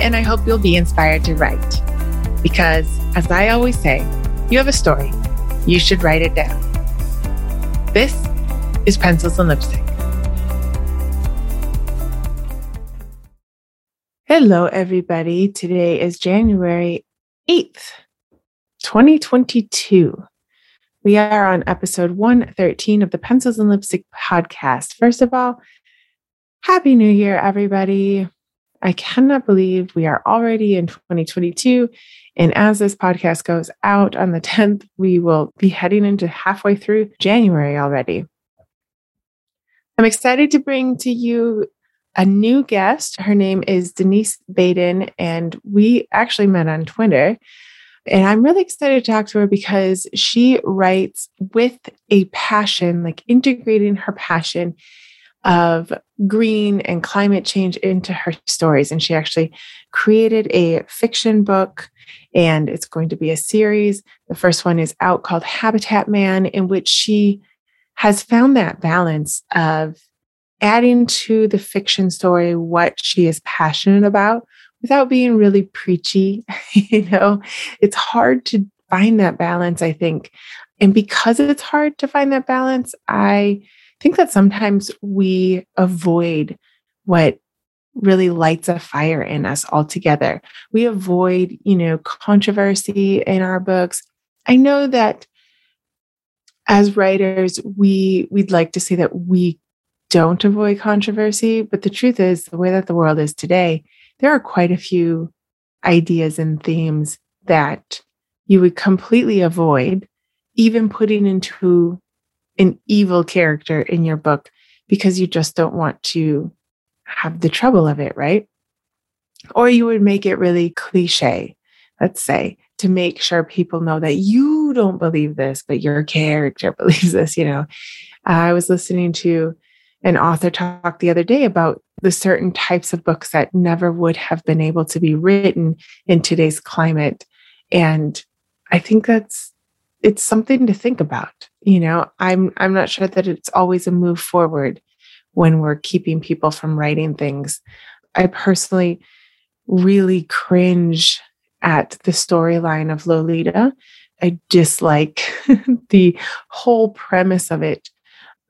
and I hope you'll be inspired to write. Because, as I always say, you have a story, you should write it down. This is Pencils and Lipstick. Hello, everybody. Today is January 8th, 2022. We are on episode 113 of the Pencils and Lipstick podcast. First of all, Happy New Year, everybody. I cannot believe we are already in 2022. And as this podcast goes out on the 10th, we will be heading into halfway through January already. I'm excited to bring to you a new guest. Her name is Denise Baden, and we actually met on Twitter. And I'm really excited to talk to her because she writes with a passion, like integrating her passion of green and climate change into her stories. And she actually created a fiction book, and it's going to be a series. The first one is out called Habitat Man, in which she has found that balance of adding to the fiction story what she is passionate about without being really preachy. you know, it's hard to find that balance, I think. And because it's hard to find that balance, I think that sometimes we avoid what really lights a fire in us altogether. We avoid, you know, controversy in our books. I know that as writers, we we'd like to say that we don't avoid controversy, but the truth is the way that the world is today, there are quite a few ideas and themes that you would completely avoid even putting into an evil character in your book because you just don't want to have the trouble of it, right? Or you would make it really cliche, let's say, to make sure people know that you don't believe this, but your character believes this. You know, I was listening to an author talk the other day about the certain types of books that never would have been able to be written in today's climate. And I think that's it's something to think about you know i'm i'm not sure that it's always a move forward when we're keeping people from writing things. I personally really cringe at the storyline of lolita. I dislike the whole premise of it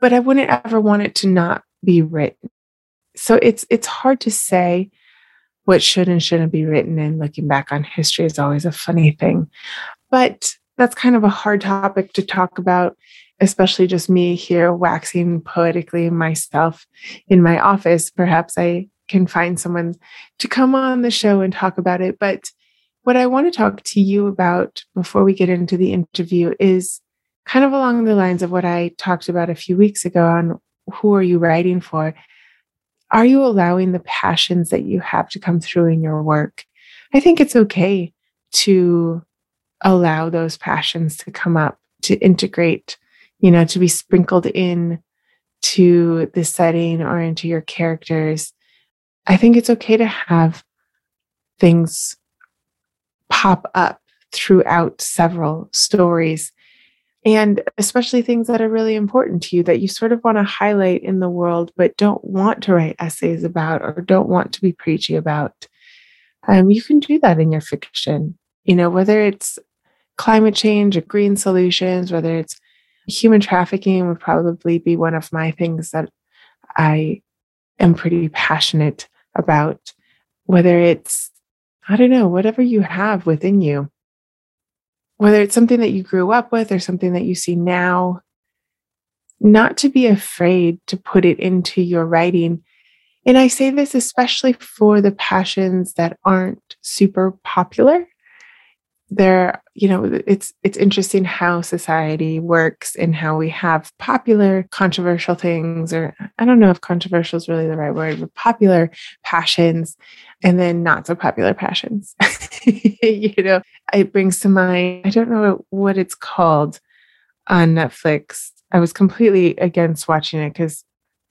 but i wouldn't ever want it to not be written. So it's it's hard to say what should and shouldn't be written and looking back on history is always a funny thing. But that's kind of a hard topic to talk about, especially just me here waxing poetically myself in my office. Perhaps I can find someone to come on the show and talk about it. But what I want to talk to you about before we get into the interview is kind of along the lines of what I talked about a few weeks ago on who are you writing for? Are you allowing the passions that you have to come through in your work? I think it's okay to allow those passions to come up, to integrate, you know, to be sprinkled in to the setting or into your characters. I think it's okay to have things pop up throughout several stories and especially things that are really important to you that you sort of want to highlight in the world but don't want to write essays about or don't want to be preachy about um, you can do that in your fiction you know whether it's climate change or green solutions, whether it's human trafficking, would probably be one of my things that I am pretty passionate about. Whether it's, I don't know, whatever you have within you, whether it's something that you grew up with or something that you see now, not to be afraid to put it into your writing. And I say this especially for the passions that aren't super popular there you know it's it's interesting how society works and how we have popular controversial things or i don't know if controversial is really the right word but popular passions and then not so popular passions. You know it brings to mind i don't know what it's called on netflix. I was completely against watching it because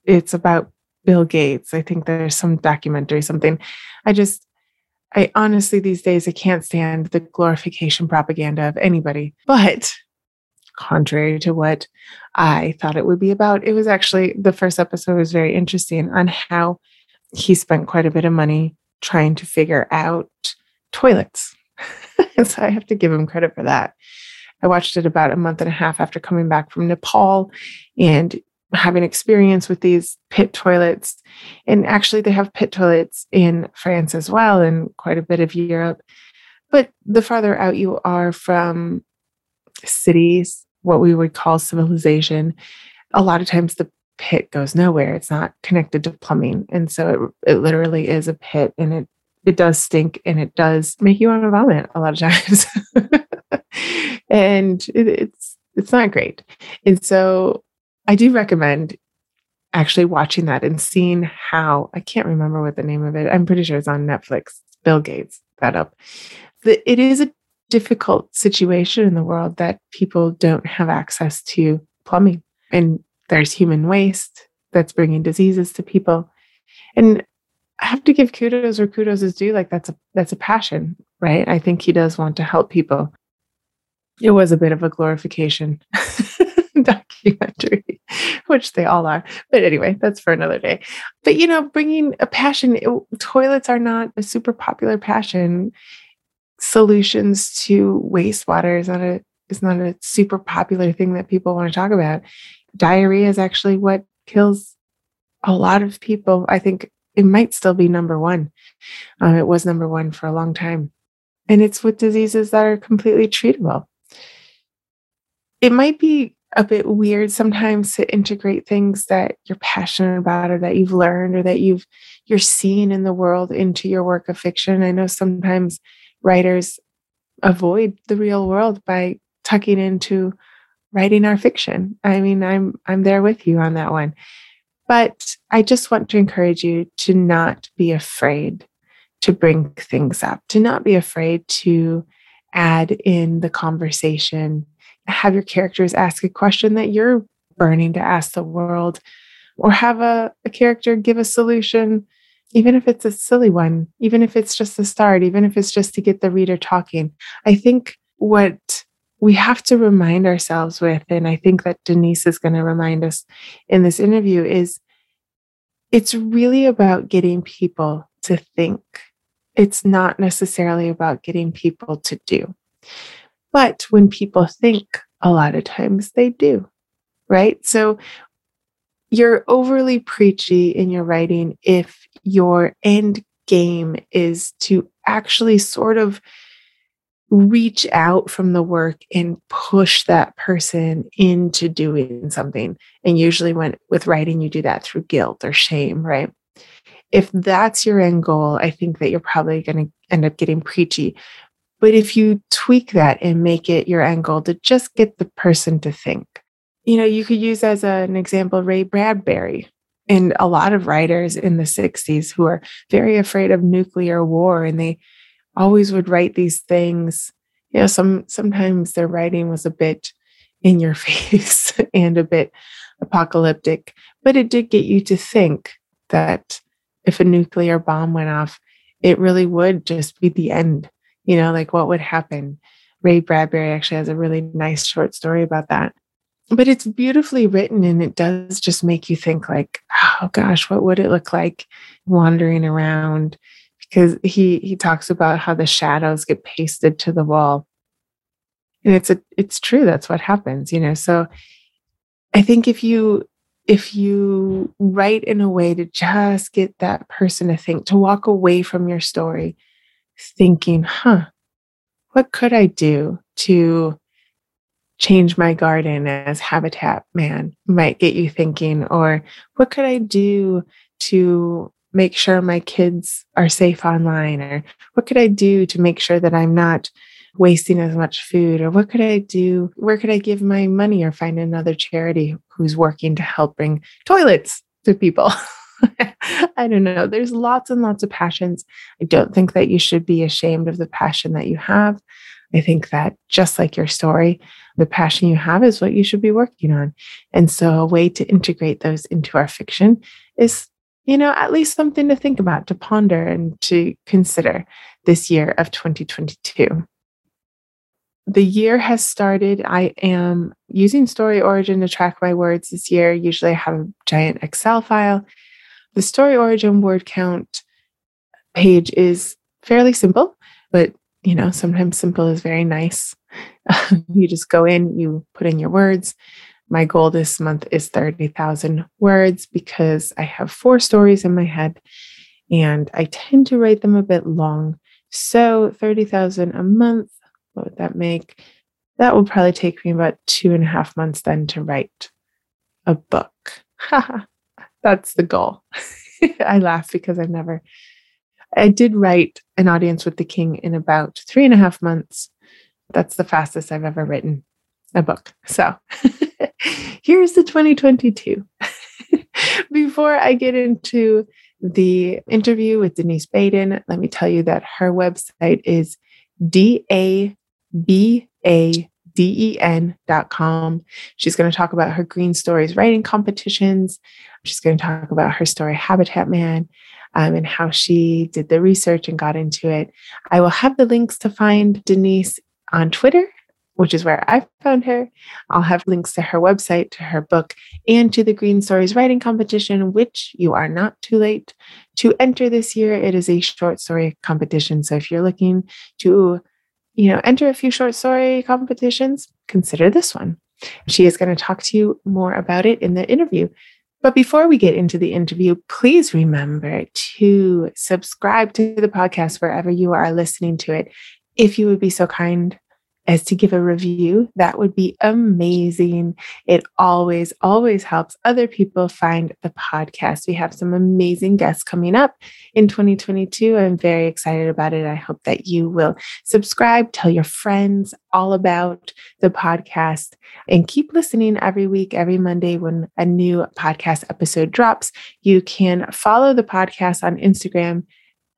it's about bill gates. I think there's some documentary something. I just I honestly, these days, I can't stand the glorification propaganda of anybody. But contrary to what I thought it would be about, it was actually the first episode was very interesting on how he spent quite a bit of money trying to figure out toilets. so I have to give him credit for that. I watched it about a month and a half after coming back from Nepal. And having experience with these pit toilets. And actually, they have pit toilets in France as well, and quite a bit of Europe. But the farther out you are from cities, what we would call civilization, a lot of times the pit goes nowhere. It's not connected to plumbing. And so it, it literally is a pit and it it does stink and it does make you want to vomit a lot of times. and it, it's it's not great. And so I do recommend actually watching that and seeing how I can't remember what the name of it. I'm pretty sure it's on Netflix. Bill Gates that up. The, it is a difficult situation in the world that people don't have access to plumbing and there's human waste that's bringing diseases to people. And I have to give kudos where kudos is due. Like that's a that's a passion, right? I think he does want to help people. It was a bit of a glorification documentary, which they all are. But anyway, that's for another day. But you know, bringing a passion, it, toilets are not a super popular passion. Solutions to wastewater is not a is not a super popular thing that people want to talk about. Diarrhea is actually what kills a lot of people. I think it might still be number one. Um, it was number one for a long time. And it's with diseases that are completely treatable. It might be a bit weird sometimes to integrate things that you're passionate about or that you've learned or that you've you're seeing in the world into your work of fiction. I know sometimes writers avoid the real world by tucking into writing our fiction. I mean, I'm I'm there with you on that one. But I just want to encourage you to not be afraid to bring things up, to not be afraid to add in the conversation have your characters ask a question that you're burning to ask the world, or have a, a character give a solution, even if it's a silly one, even if it's just a start, even if it's just to get the reader talking. I think what we have to remind ourselves with, and I think that Denise is going to remind us in this interview, is it's really about getting people to think. It's not necessarily about getting people to do. But when people think, a lot of times they do, right? So you're overly preachy in your writing if your end game is to actually sort of reach out from the work and push that person into doing something. And usually, when with writing, you do that through guilt or shame, right? If that's your end goal, I think that you're probably going to end up getting preachy. But if you tweak that and make it your end goal to just get the person to think, you know, you could use as an example Ray Bradbury and a lot of writers in the 60s who are very afraid of nuclear war and they always would write these things. You know, some sometimes their writing was a bit in your face and a bit apocalyptic, but it did get you to think that if a nuclear bomb went off, it really would just be the end you know, like what would happen. Ray Bradbury actually has a really nice short story about that. But it's beautifully written and it does just make you think like, oh gosh, what would it look like wandering around? Because he he talks about how the shadows get pasted to the wall. And it's a it's true, that's what happens, you know. So I think if you if you write in a way to just get that person to think, to walk away from your story thinking, huh, what could I do to change my garden as Habitat Man might get you thinking? Or what could I do to make sure my kids are safe online? Or what could I do to make sure that I'm not wasting as much food? Or what could I do? Where could I give my money or find another charity who's working to help bring toilets to people? I don't know. There's lots and lots of passions. I don't think that you should be ashamed of the passion that you have. I think that just like your story, the passion you have is what you should be working on. And so, a way to integrate those into our fiction is, you know, at least something to think about, to ponder, and to consider this year of 2022. The year has started. I am using Story Origin to track my words this year. Usually, I have a giant Excel file. The Story Origin word count page is fairly simple, but you know, sometimes simple is very nice. you just go in, you put in your words. My goal this month is 30,000 words because I have four stories in my head and I tend to write them a bit long. So 30,000 a month, what would that make? That will probably take me about two and a half months then to write a book. That's the goal. I laugh because I've never I did write An Audience with the King in about three and a half months. That's the fastest I've ever written a book. So here's the 2022. Before I get into the interview with Denise Baden, let me tell you that her website is D A B A D E N dot com. She's going to talk about her Green Stories writing competitions. She's going to talk about her story, Habitat Man, um, and how she did the research and got into it. I will have the links to find Denise on Twitter, which is where I found her. I'll have links to her website, to her book, and to the Green Stories writing competition, which you are not too late to enter this year. It is a short story competition. So if you're looking to, you know, enter a few short story competitions, consider this one. She is going to talk to you more about it in the interview. But before we get into the interview, please remember to subscribe to the podcast wherever you are listening to it. If you would be so kind as to give a review, that would be amazing. It always, always helps other people find the podcast. We have some amazing guests coming up in 2022. I'm very excited about it. I hope that you will subscribe, tell your friends all about the podcast, and keep listening every week, every Monday when a new podcast episode drops. You can follow the podcast on Instagram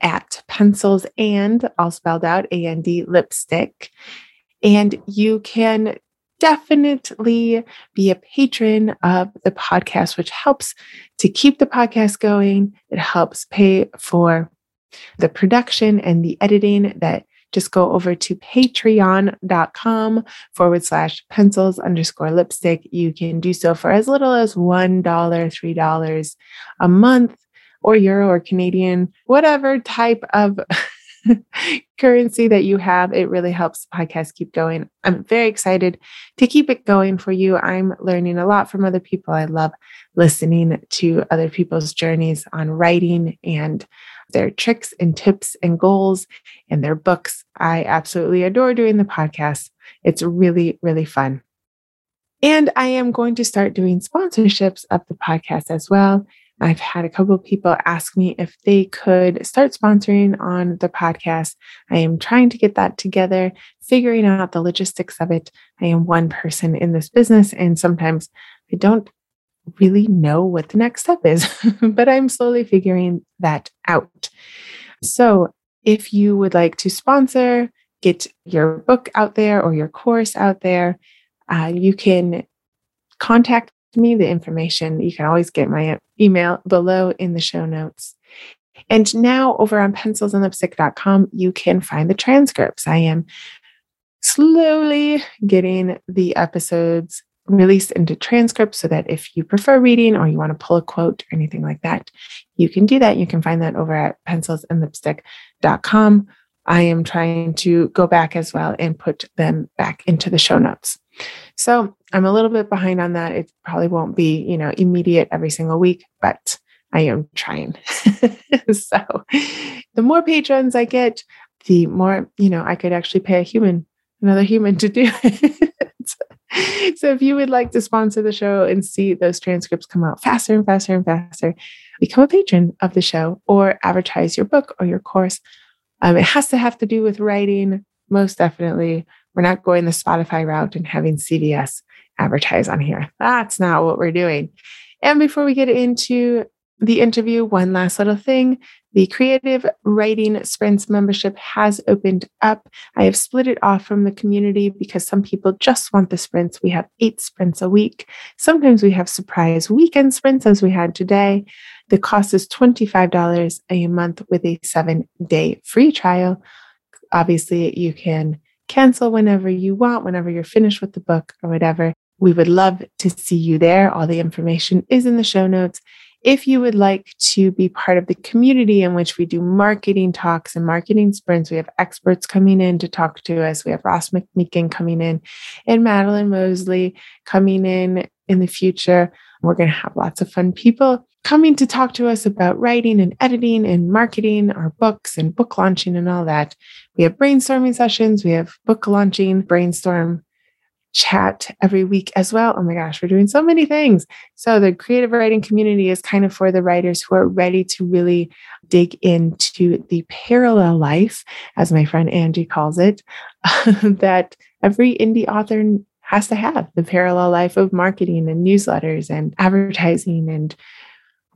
at pencils and all spelled out A A N D D lipstick. And you can definitely be a patron of the podcast, which helps to keep the podcast going. It helps pay for the production and the editing that just go over to patreon.com forward slash pencils underscore lipstick. You can do so for as little as $1, $3 a month or euro or Canadian, whatever type of currency that you have. It really helps the podcast keep going. I'm very excited to keep it going for you. I'm learning a lot from other people. I love listening to other people's journeys on writing and their tricks and tips and goals and their books. I absolutely adore doing the podcast. It's really, really fun. And I am going to start doing sponsorships of the podcast as well. I've had a couple of people ask me if they could start sponsoring on the podcast. I am trying to get that together, figuring out the logistics of it. I am one person in this business, and sometimes I don't really know what the next step is, but I'm slowly figuring that out. So, if you would like to sponsor, get your book out there or your course out there, uh, you can contact me the information. You can always get my email below in the show notes. And now over on pencilsandlipstick.com, you can find the transcripts. I am slowly getting the episodes released into transcripts so that if you prefer reading or you want to pull a quote or anything like that, you can do that. You can find that over at pencilsandlipstick.com. I am trying to go back as well and put them back into the show notes. So I'm a little bit behind on that. It probably won't be, you know, immediate every single week, but I am trying. so the more patrons I get, the more, you know, I could actually pay a human, another human to do it. so if you would like to sponsor the show and see those transcripts come out faster and faster and faster, become a patron of the show or advertise your book or your course. Um, it has to have to do with writing, most definitely, we're not going the Spotify route and having CVS advertise on here. That's not what we're doing. And before we get into the interview, one last little thing. The Creative Writing Sprints membership has opened up. I have split it off from the community because some people just want the sprints. We have eight sprints a week. Sometimes we have surprise weekend sprints, as we had today. The cost is $25 a month with a seven day free trial. Obviously, you can cancel whenever you want, whenever you're finished with the book or whatever. We would love to see you there. All the information is in the show notes. If you would like to be part of the community in which we do marketing talks and marketing sprints, we have experts coming in to talk to us. We have Ross McMeekin coming in and Madeline Mosley coming in in the future. We're going to have lots of fun people coming to talk to us about writing and editing and marketing our books and book launching and all that. We have brainstorming sessions, we have book launching, brainstorm chat every week as well. Oh my gosh, we're doing so many things. So, the creative writing community is kind of for the writers who are ready to really dig into the parallel life, as my friend Angie calls it, that every indie author has to have the parallel life of marketing and newsletters and advertising and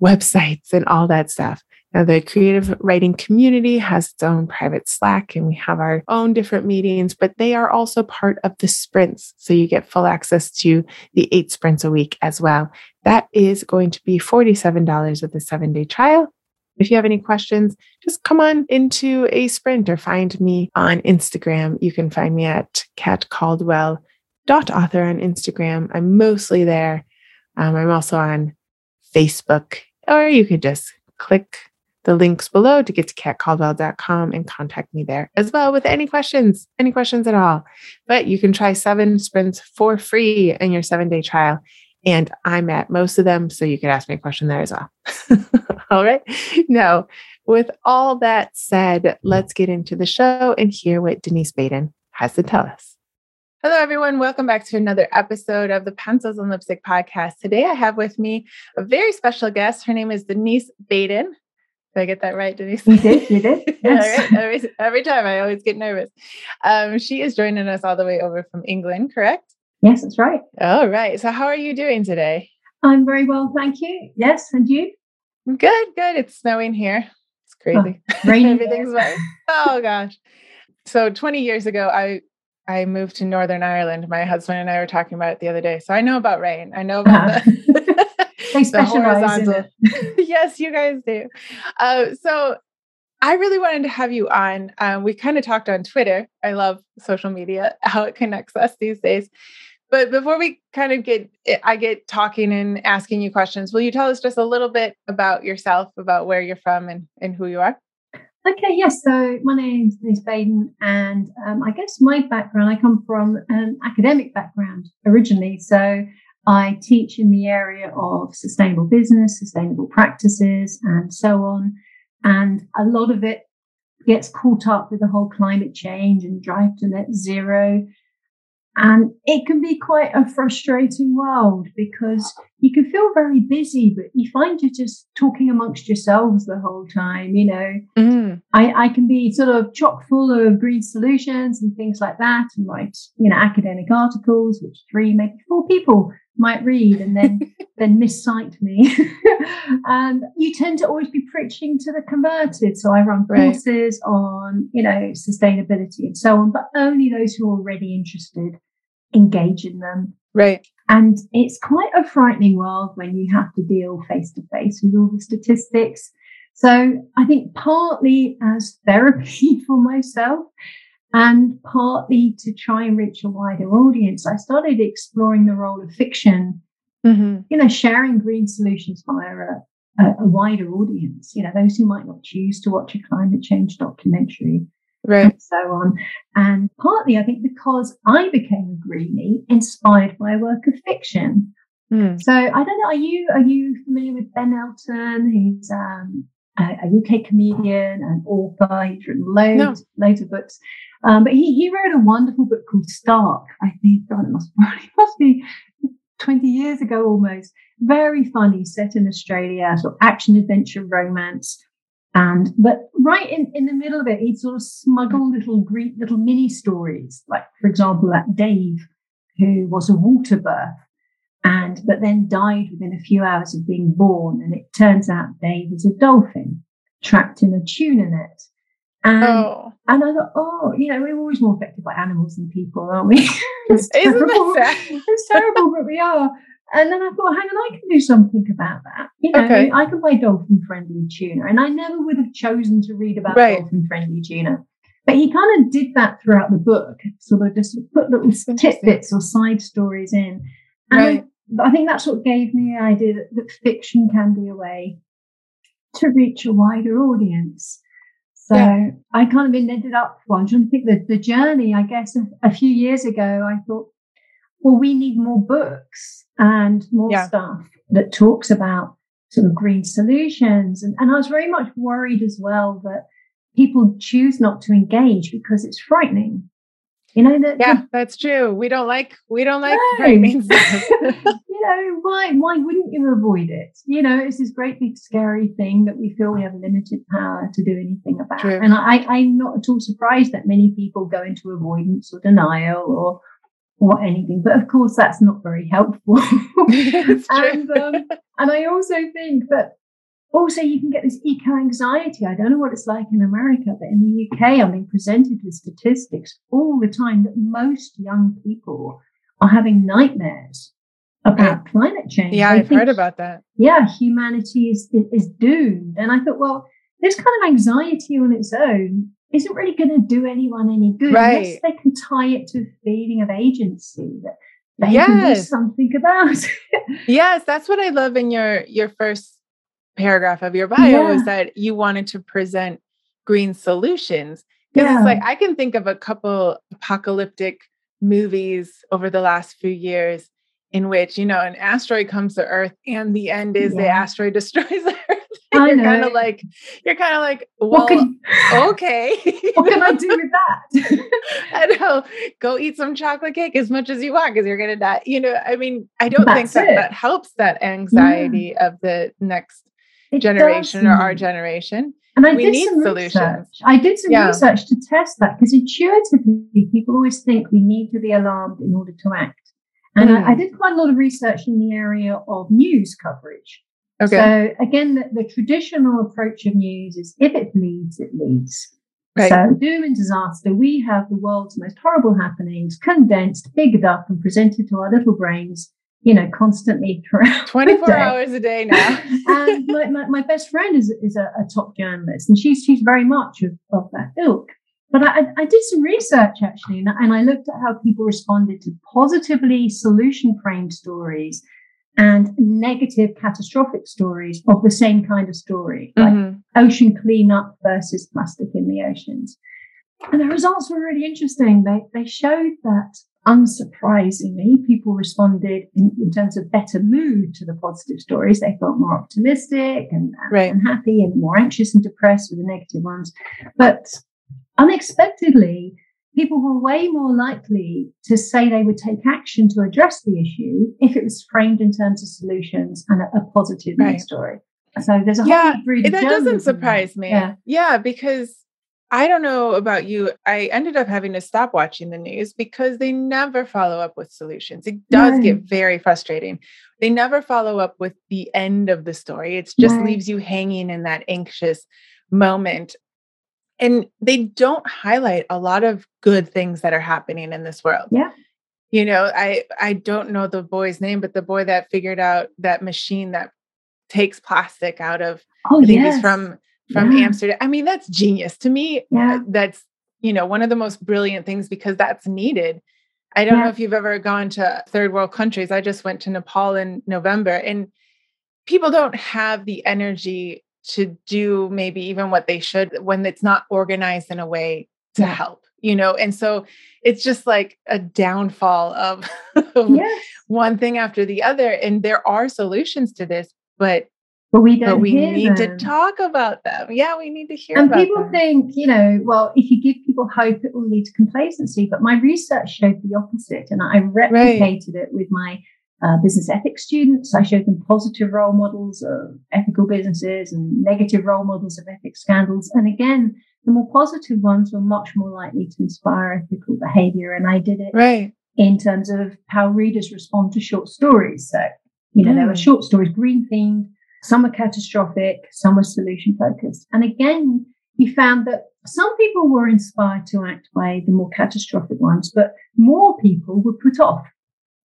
websites and all that stuff. Now, the creative writing community has its own private Slack, and we have our own different meetings, but they are also part of the sprints. So you get full access to the eight sprints a week as well. That is going to be $47 with a seven day trial. If you have any questions, just come on into a sprint or find me on Instagram. You can find me at Kat Caldwell author on Instagram. I'm mostly there. Um, I'm also on Facebook, or you could just click the links below to get to katcaldwell.com and contact me there as well with any questions, any questions at all. But you can try seven sprints for free in your seven day trial. And I'm at most of them. So you could ask me a question there as well. all right. Now, with all that said, let's get into the show and hear what Denise Baden has to tell us. Hello, everyone. Welcome back to another episode of the Pencils and Lipstick podcast. Today, I have with me a very special guest. Her name is Denise Baden. Did I get that right, Denise? You did. You did. Yes. every, every time I always get nervous. Um, she is joining us all the way over from England, correct? Yes, that's right. All right. So, how are you doing today? I'm very well, thank you. Yes, and you? Good, good. It's snowing here. It's crazy. Oh, rainy Everything's wet. Oh gosh. So 20 years ago, I I moved to Northern Ireland. My husband and I were talking about it the other day. So I know about rain. I know about uh-huh. the in it. yes, you guys do. Uh, so I really wanted to have you on. Um, we kind of talked on Twitter. I love social media, how it connects us these days. But before we kind of get, I get talking and asking you questions. Will you tell us just a little bit about yourself, about where you're from, and and who you are? Okay, yes. So my name is Denise Baden, and um, I guess my background, I come from an academic background originally. So I teach in the area of sustainable business, sustainable practices, and so on. And a lot of it gets caught up with the whole climate change and drive to net zero. And it can be quite a frustrating world because you can feel very busy, but you find you're just talking amongst yourselves the whole time. You know, mm. I, I can be sort of chock full of green solutions and things like that and write, you know, academic articles, which three, maybe four people might read and then then miscite me. and you tend to always be preaching to the converted. So I run courses right. on, you know, sustainability and so on, but only those who are already interested engage in them. Right. And it's quite a frightening world when you have to deal face to face with all the statistics. So I think partly as therapy for myself, and partly to try and reach a wider audience, I started exploring the role of fiction, mm-hmm. you know, sharing green solutions via a, a, a, wider audience, you know, those who might not choose to watch a climate change documentary. Right. And so on. And partly, I think, because I became a greenie inspired by a work of fiction. Mm. So I don't know. Are you are you familiar with Ben Elton? He's um, a, a, UK comedian and author. He's written loads no. loads of books. Um, but he, he wrote a wonderful book called Stark. I think, God, it must, it must be 20 years ago almost. Very funny, set in Australia, sort of action adventure romance. And but right in, in the middle of it, he'd sort of smuggle little Greek little mini stories, like for example, that Dave, who was a water birth, and but then died within a few hours of being born. And it turns out Dave is a dolphin trapped in a tuna net. And, oh. and I thought, oh, you know, we're always more affected by animals than people, aren't we? it's Isn't terrible. that it's terrible, but we are. And then I thought, hang on, I can do something about that. You know, okay. I can buy dolphin friendly tuna. And I never would have chosen to read about right. dolphin friendly tuna. But he kind of did that throughout the book, sort of just put little tidbits or side stories in. And right. I, think that's what gave me the idea that, that fiction can be a way to reach a wider audience. So yeah. I kind of ended up, well, I'm trying to think that the journey, I guess, a, a, few years ago, I thought, well, we need more books and more yeah. stuff that talks about sort of green solutions. And, and I was very much worried as well that people choose not to engage because it's frightening. You know that Yeah, that's true. We don't like we don't like no. stuff. you know, why why wouldn't you avoid it? You know, it's this great big scary thing that we feel we have limited power to do anything about. True. And I, I'm not at all surprised that many people go into avoidance or denial or or anything. But of course, that's not very helpful. and um, and I also think that also you can get this eco anxiety. I don't know what it's like in America, but in the UK, I'm being presented with statistics all the time that most young people are having nightmares about climate change. Yeah, I've think, heard about that. Yeah, humanity is, is doomed. And I thought, well, this kind of anxiety on its own isn't really going to do anyone any good right. unless they can tie it to a feeling of agency that they yes. can do something about. yes, that's what I love in your your first paragraph of your bio yeah. is that you wanted to present green solutions because yeah. it's like I can think of a couple apocalyptic movies over the last few years in which you know an asteroid comes to earth and the end is yeah. the asteroid destroys earth you're kind of like you're kind of like well can, okay what can i do with that i know go eat some chocolate cake as much as you want because you're gonna die you know i mean i don't That's think that it. that helps that anxiety yeah. of the next it generation doesn't. or our generation and I we did some solutions. research. I did some yeah. research to test that because intuitively people always think we need to be alarmed in order to act. And mm. I, I, hmm. did quite a lot of research in the area of news coverage. Okay. So again, the, the, traditional approach of news is if it leads, it leads. Right. So doom and disaster, we have the world's most horrible happenings condensed, bigged up, and presented to our little brains, you know, constantly throughout. 24 hours a day now. and my, my, my, best friend is, is a, a, top journalist, and she's she's very much of, of that ilk. But I, I did some research actually, and, and I looked at how people responded to positively solution framed stories and negative catastrophic stories of the same kind of story, mm-hmm. like ocean cleanup versus plastic in the oceans. And the results were really interesting. They, they showed that unsurprisingly, people responded in, in, terms of better mood to the positive stories. They felt more optimistic and, right. and happy and more anxious and depressed with the negative ones. But unexpectedly, people were way more likely to say they would take action to address the issue if it was framed in terms of solutions and a, a positive right. news story. So there's a whole yeah, that doesn't surprise me. Yeah. yeah, because I don't know about you. I ended up having to stop watching the news because they never follow up with solutions. It does right. get very frustrating. They never follow up with the end of the story. It just right. leaves you hanging in that anxious moment and they don't highlight a lot of good things that are happening in this world. Yeah. You know, I I don't know the boy's name, but the boy that figured out that machine that takes plastic out of oh, I think yes. he's from from yeah. Amsterdam. I mean, that's genius to me. Yeah. That's you know one of the most brilliant things because that's needed. I don't yeah. know if you've ever gone to third world countries. I just went to Nepal in November and people don't have the energy to do maybe even what they should when it's not organized in a way to help you know and so it's just like a downfall of, yes. one thing after the other and there are solutions to this but but we don't but we need them. to talk about them yeah we need to hear and people them. think you know well if you give people hope it will lead to complacency but my research showed the opposite and i replicated right. it with my uh, business ethics students. I showed them positive role models of ethical businesses and negative role models of ethics scandals. And again, the more positive ones were much more likely to inspire ethical behavior. And I did it right. in terms of how readers respond to short stories. So, you know, mm. there were mm. short stories, green themed, some were catastrophic, some were solution focused. And again, he found that some people were inspired to act by the more catastrophic ones, but more people were put off.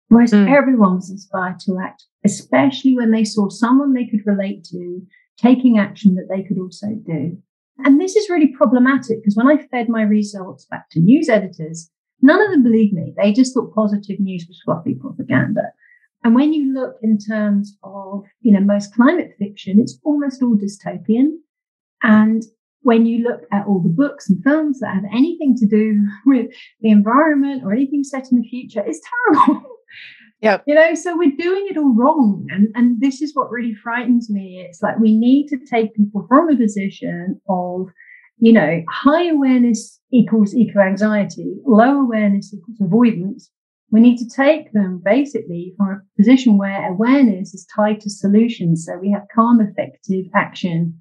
Whereas mm. everyone was inspired to act, especially when they saw someone they could relate to taking action that they could also do. And this is really problematic because when I fed my results back to news editors, none of them believed me. They just thought positive news was fluffy propaganda. And when you look in terms of, you know, most climate fiction, it's almost all dystopian. And when you look at all the books and films that have anything to do with the environment or anything set in the future, it's terrible. Yeah. You know, so we're doing it all wrong. And, and this is what really frightens me. It's like we need to take people from a position of, you know, high awareness equals eco anxiety, low awareness equals avoidance. We need to take them basically from a position where awareness is tied to solutions. So we have calm, effective action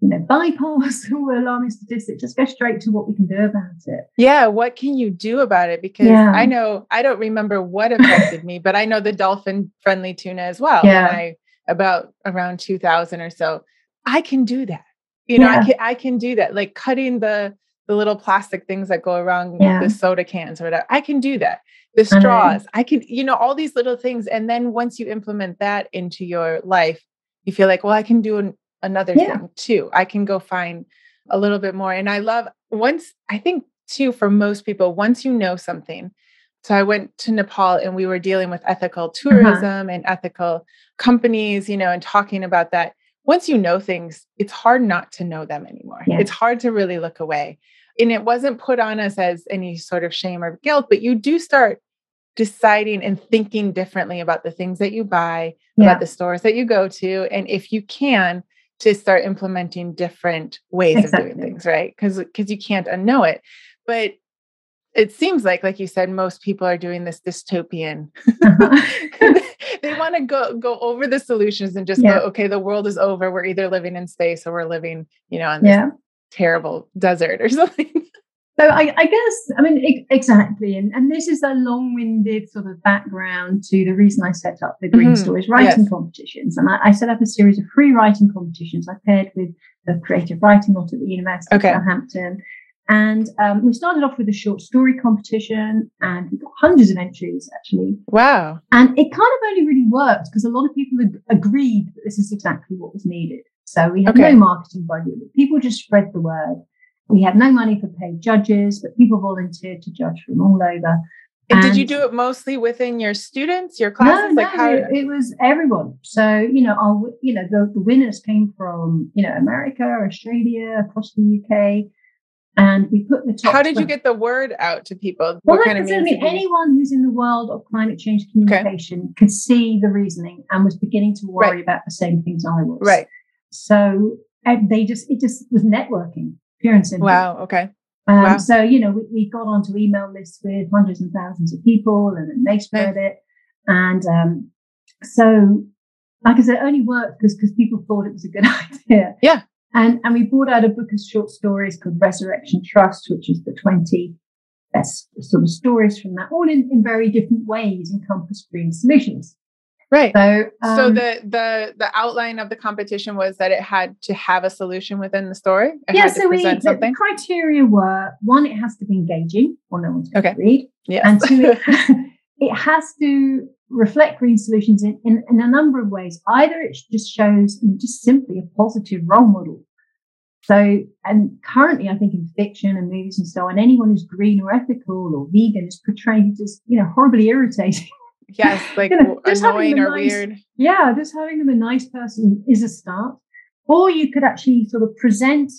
you know, bypass all alarming statistics, just go straight to what we can do about it. Yeah. What can you do about it? Because yeah. I know I don't remember what affected me, but I know the dolphin friendly tuna as well. Yeah. I, about around 2000 or so. I can do that. You know, yeah. I can I can do that. Like cutting the the little plastic things that go around yeah. the soda cans or whatever. I can do that. The straws, I can, you know, all these little things. And then once you implement that into your life, you feel like, well, I can do another yeah. thing too. I can go find a little bit more. And I love once, I think too, for most people, once you know something. So I went to Nepal and we were dealing with ethical uh-huh. tourism uh-huh. and ethical companies, you know, and talking about that. Once you know things, it's hard not to know them anymore. Yeah. It's hard to really look away. And it wasn't put on us as any sort of shame or guilt, but you do start deciding and thinking differently about the things that you buy, yeah. about the stores that you go to. And if you can, to start implementing different ways exactly. of doing things, right? Because because you can't unknow it. But it seems like, like you said, most people are doing this dystopian. Uh-huh. they want to go go over the solutions and just yeah. go, okay, the world is over. We're either living in space or we're living, you know, on this yeah. terrible desert or something. So I, I, guess, I mean, exactly. And, and this is a long winded sort of background to the reason I set up the Green mm-hmm. Stories writing yes. competitions. And I, I, set up a series of free writing competitions. I paired with the creative writing lot at the University okay. of Southampton. And um, we started off with a short story competition and we got hundreds of entries actually. Wow. And it kind of only really worked because a lot of people ag- agreed that this is exactly what was needed. So we had okay. no marketing budget, people just spread the word. We had no money for paid judges, but people volunteered to judge from all over. And, did you do it mostly within your students, your classes? No, like no, how it, it was everyone. So you know, our you know the, the winners came from you know America, Australia, across the UK, and we put the top. How did you get the word out to people? Well, what kind of I mean, anyone who's in the world of climate change communication okay. could see the reasoning and was beginning to worry right. about the same things I was. Right. So they just it just was networking and. Wow. Okay. Um, wow. So, you know, we, we got onto email lists with hundreds and thousands of people and then they spread it. And um, so, like I said, it only worked because because people thought it was a good idea. Yeah. And, and we brought out a book of short stories called Resurrection Trust, which is the 20 best sort of stories from that, all in, in very different ways encompass green solutions. Right. So, um, so the the the outline of the competition was that it had to have a solution within the story. It yeah. so we the, the, criteria were one, it has to be engaging, or no one's going okay. to read. Yeah. And two, it, it, has to reflect green solutions in, in, in a number of ways. Either it just shows just simply a positive role model. So, and currently, I think in fiction and movies and so on, anyone who's green or ethical or vegan is portrayed as, you know, horribly irritating. Yes, like you know, annoying or nice, weird. Yeah, just having them a nice person is a start. Or you could actually sort of present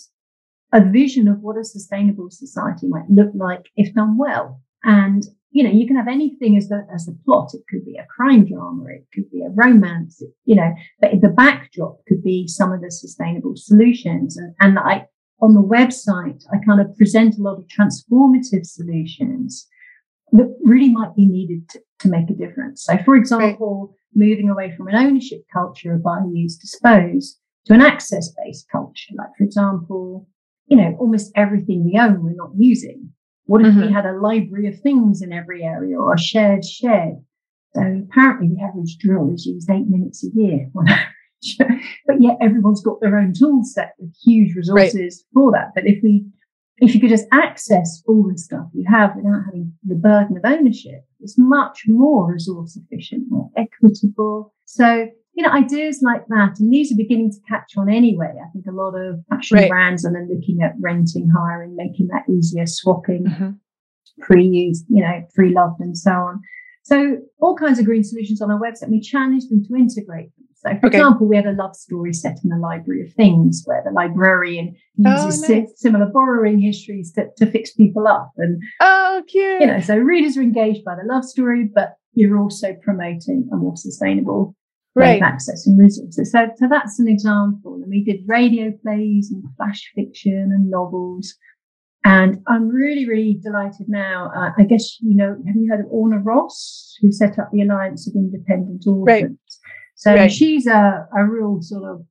a vision of what a sustainable society might look like if done well. And you know, you can have anything as the as the plot. It could be a crime drama, it could be a romance, you know, but the backdrop could be some of the sustainable solutions. And, and I on the website, I kind of present a lot of transformative solutions that really might be needed to, to make a difference. So, for example, right. moving away from an ownership culture of buy, use, dispose to an access based culture. Like, for example, you know, almost everything we own, we're not using. What if mm-hmm. we had a library of things in every area or a shared shed? So apparently the average drill is used eight minutes a year on average. but yet everyone's got their own tool set with huge resources right. for that. But if we if you could just access all the stuff you have without having the burden of ownership, it's much more resource efficient, more equitable. So, you know, ideas like that, and these are beginning to catch on anyway. I think a lot of fashion right. brands are then looking at renting, hiring, making that easier, swapping, mm-hmm. pre-used, you know, pre-loved and so on. So all kinds of green solutions on our website. We challenge them to integrate them. So, for okay. example, we had a love story set in the Library of Things where the librarian uses oh, nice. similar borrowing histories to, to fix people up. And oh, cute! You know, so readers are engaged by the love story, but you're also promoting a more sustainable right. way of accessing resources. So, so that's an example. And we did radio plays and flash fiction and novels. And I'm really, really delighted now. Uh, I guess, you know, have you heard of Orna Ross, who set up the Alliance of Independent Authors? Right. So right. she's a, a real sort of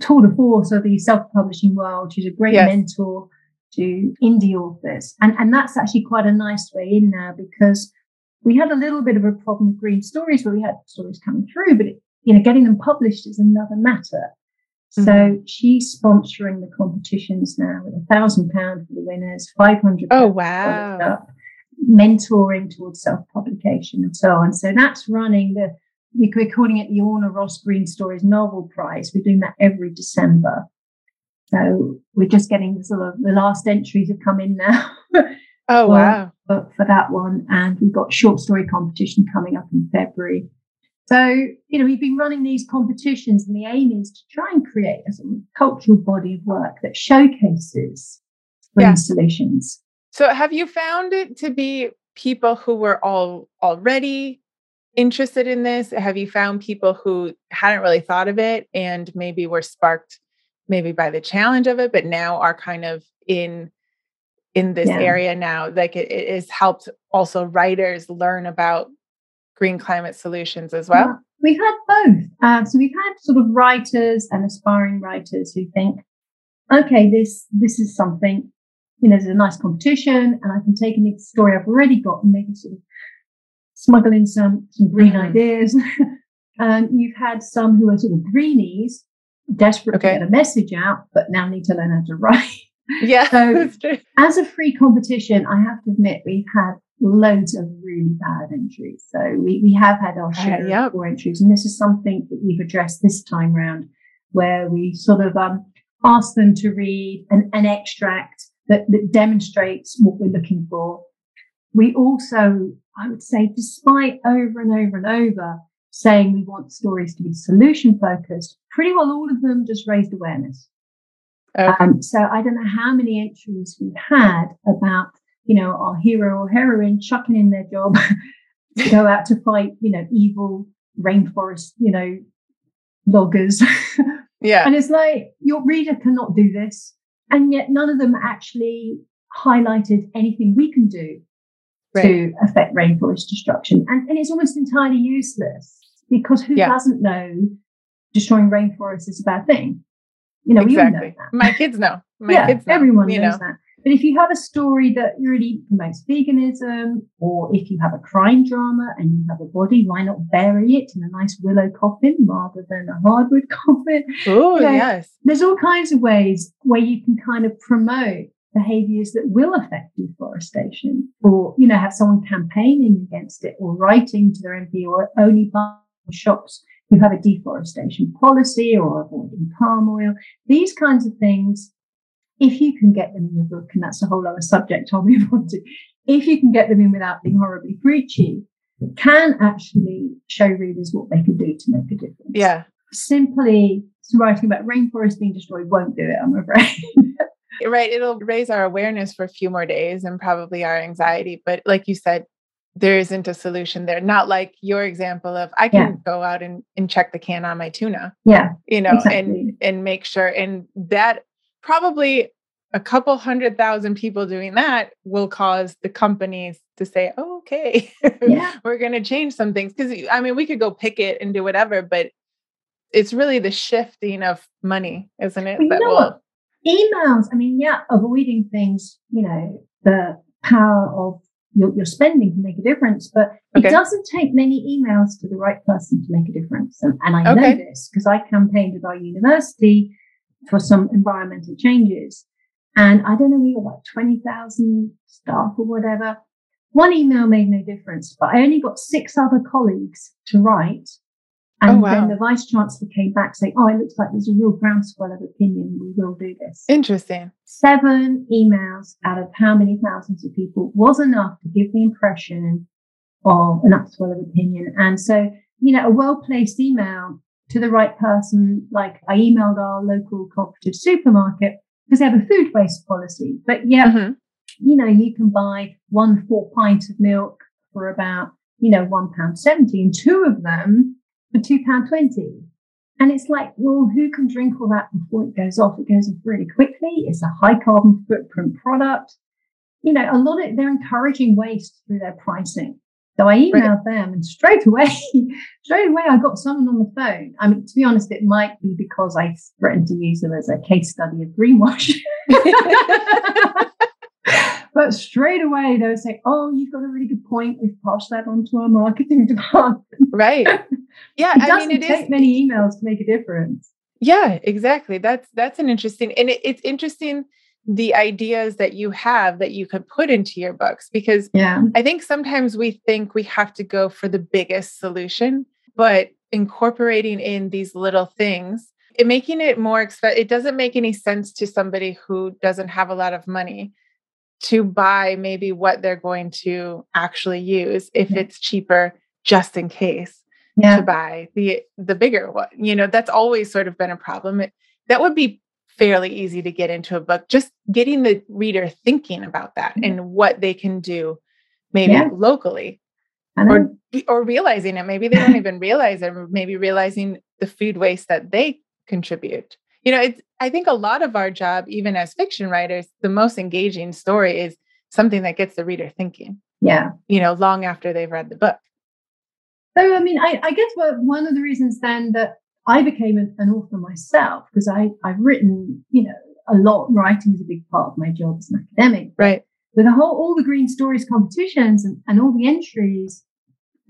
tour de force of the self-publishing world. She's a great yes. mentor to indie authors. And, and that's actually quite a nice way in now because we had a little bit of a problem with green stories where we had stories coming through, but it, you know, getting them published is another matter. So mm-hmm. she's sponsoring the competitions now with a thousand pound for the winners, five hundred. Oh wow! Up, mentoring towards self publication and so on. So that's running the. We're calling it the Orna Ross Green Stories Novel Prize. We're doing that every December. So we're just getting the sort of the last entries have come in now. oh wow! For, for that one, and we've got short story competition coming up in February. So, you know, we've been running these competitions, and the aim is to try and create a sort of cultural body of work that showcases yeah. solutions. So, have you found it to be people who were all already interested in this? Have you found people who hadn't really thought of it and maybe were sparked maybe by the challenge of it, but now are kind of in in this yeah. area now? Like it, it has helped also writers learn about green climate solutions as well? Yeah, we've had both. Uh, so we've had sort of writers and aspiring writers who think, okay, this this is something, you know, there's a nice competition, and I can take a story I've already got and maybe sort of smuggle in some some green mm-hmm. ideas. and you've had some who are sort of greenies, desperate okay. to get a message out, but now need to learn how to write. Yeah. So as a free competition, I have to admit we've had loads of really bad entries. So we, we have had our share uh, yep. of poor entries. And this is something that we've addressed this time round, where we sort of um, ask them to read an, an extract that, that demonstrates what we're looking for. We also, I would say, despite over and over and over saying we want stories to be solution focused, pretty well all of them just raised awareness. Okay. Um, so I don't know how many entries we've had about you know, our hero or heroine chucking in their job to go out to fight, you know, evil rainforest, you know, loggers. yeah. And it's like your reader cannot do this. And yet none of them actually highlighted anything we can do right. to affect rainforest destruction. And, and it's almost entirely useless because who yeah. doesn't know destroying rainforests is a bad thing? You know, exactly. My kids know. My yeah, kids know. Everyone knows know. that. But if you have a story that really promotes veganism, or if you have a crime drama and you have a body, why not bury it in a nice willow coffin rather than a hardwood coffin? Oh, you know, yes. There's all kinds of ways where you can kind of promote behaviors that will affect deforestation or, you know, have someone campaigning against it or writing to their MP or only buying shops who have a deforestation policy or avoiding palm oil. These kinds of things if you can get them in your book, and that's a whole other subject I'll move on to, if you can get them in without being horribly preachy, can actually show readers what they can do to make a difference. Yeah. Simply writing about rainforests being destroyed won't do it, I'm afraid. right. It'll raise our awareness for a few more days and probably our anxiety. But like you said, there isn't a solution there. Not like your example of I can yeah. go out and, and check the can on my tuna. Yeah. You know, exactly. and and make sure and that probably a couple hundred thousand people doing that will cause the companies to say, oh, okay, yeah. we're going to change some things. Because I mean, we could go pick it and do whatever, but it's really the shifting of money, isn't it? Well, that will... Emails, I mean, yeah, avoiding things, you know, the power of your, your spending can make a difference, but okay. it doesn't take many emails to the right person to make a difference. And, and I okay. know this because I campaigned at our university for some environmental changes. And I don't know, we were like 20,000 staff or whatever. One email made no difference, but I only got six other colleagues to write. Oh, and oh, wow. then the vice chancellor came back saying, Oh, it looks like there's a real groundswell of opinion. We will do this. Interesting. Seven emails out of how many thousands of people was enough to give the impression of an upswell of opinion. And so, you know, a well placed email to the right person, like I emailed our local cooperative supermarket because they have a food waste policy. But yeah, mm-hmm. you know, you can buy one four pint of milk for about, you know, one pound seventy, and two of them for two pound twenty. And it's like, well, who can drink all that before it goes off? It goes off really quickly. It's a high carbon footprint product. You know, a lot of they're encouraging waste through their pricing. So I emailed them and straight away, straight away I got someone on the phone. I mean, to be honest, it might be because I threatened to use them as a case study of greenwash. but straight away they were saying, Oh, you've got a really good point. We've passed that on to our marketing department. Right. Yeah. it doesn't I mean, it take is, many emails to make a difference. Yeah, exactly. That's that's an interesting and it, it's interesting the ideas that you have that you could put into your books because yeah. I think sometimes we think we have to go for the biggest solution, but incorporating in these little things, it making it more expensive. It doesn't make any sense to somebody who doesn't have a lot of money to buy maybe what they're going to actually use if yeah. it's cheaper just in case yeah. to buy the the bigger one. You know, that's always sort of been a problem. It, that would be fairly easy to get into a book. Just getting the reader thinking about that mm-hmm. and what they can do maybe yeah. locally or or realizing it. Maybe they don't even realize it, or maybe realizing the food waste that they contribute. You know, it's I think a lot of our job, even as fiction writers, the most engaging story is something that gets the reader thinking. Yeah. You know, long after they've read the book. So, I mean, I, I guess what, one of the reasons then that I became an, an author myself because I, I've written, you know, a lot. Writing is a big part of my job as an academic. Right. With the whole, all the green stories competitions and, and all the entries,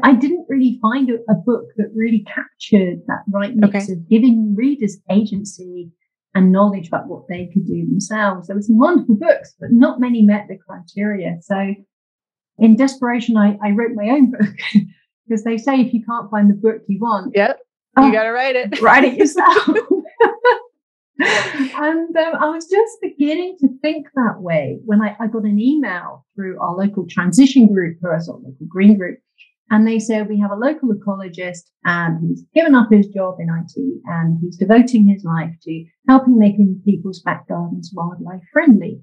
I didn't really find a, a book that really captured that right mix okay. of giving readers agency and knowledge about what they could do themselves. There were some wonderful books, but not many met the criteria. So in desperation, I, I wrote my own book because they say if you can't find the book you want, yep. You oh, got to write it. Write it yourself. and um, I was just beginning to think that way when I, I, got an email through our local transition group, or a sort of local green group. And they said, we have a local ecologist and he's given up his job in IT and he's devoting his life to helping making people's back gardens wildlife friendly.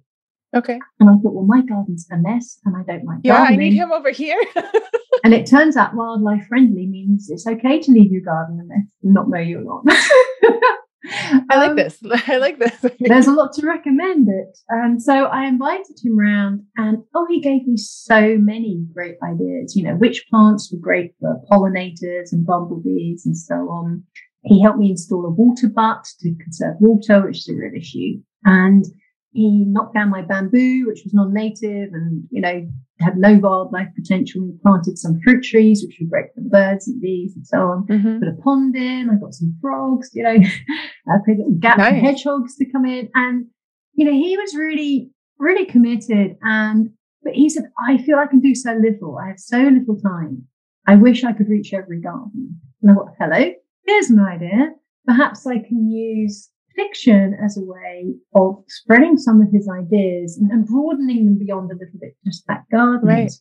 Okay. And I thought, well, my garden's a mess and I don't like yeah, gardening. I need him over here. and it turns out wildlife friendly means it's okay to leave your garden a mess and not mow your lawn. I like um, this. I like this. there's a lot to recommend it. And so I invited him around and oh, he gave me so many great ideas, you know, which plants were great for pollinators and bumblebees and so on. He helped me install a water butt to conserve water, which is a real issue. And he knocked down my bamboo, which was non-native and, you know, had no wildlife potential. We planted some fruit trees, which were great for the birds and bees and so on. Mm-hmm. Put a pond in. I got some frogs, you know, I put a little gap nice. for hedgehogs to come in. And, you know, he was really, really committed. And, but he said, I feel I can do so little. I have so little time. I wish I could reach every garden. And I thought, hello, here's an idea. Perhaps I can use fiction as a way of spreading some of his ideas and, and broadening them beyond a little bit just that garden. Right.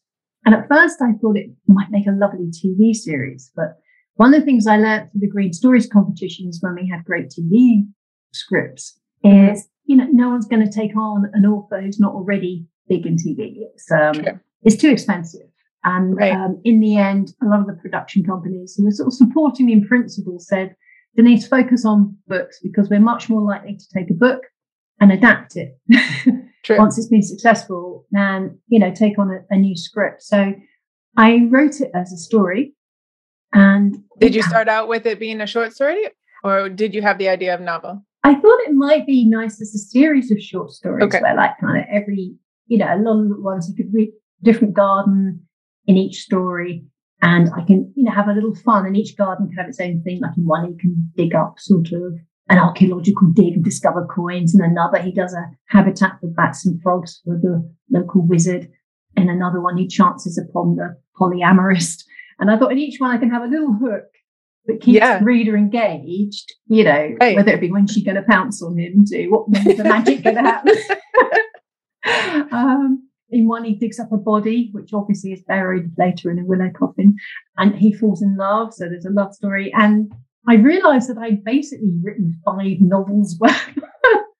And at first I thought it might make a lovely TV series, but one of the things I learned through the Green Stories competitions when we had great TV scripts is, you know, no one's going to take on an author who's not already big in TV. It's, um, it's too expensive. And right. um, in the end, a lot of the production companies who were sort of supporting me in principle said, Denise, focus on books because we're much more likely to take a book and adapt it. Once it's been successful and you know take on a, a, new script. So i wrote it as a story and did you start out with it being a short story or did you have the idea of novel? I thought it might be nice as a series of short stories okay. where like kind of every you know a lot of ones you could read different garden in each story and I can, you know, have a little fun. And each garden can have its own thing. Like in one, you can dig up sort of an archaeological dig and discover coins. And another, he does a habitat for bats and frogs for the local wizard. And another one, he chances upon the polyamorist. And I thought in each one, I can have a little hook that keeps yeah. the reader engaged, you know, right. whether it be when she's going to pounce on him to what the magic going to happen. um, in one, he digs up a body, which obviously is buried later in a willow coffin, and he falls in love. So there's a love story. And I realized that I'd basically written five novels worth of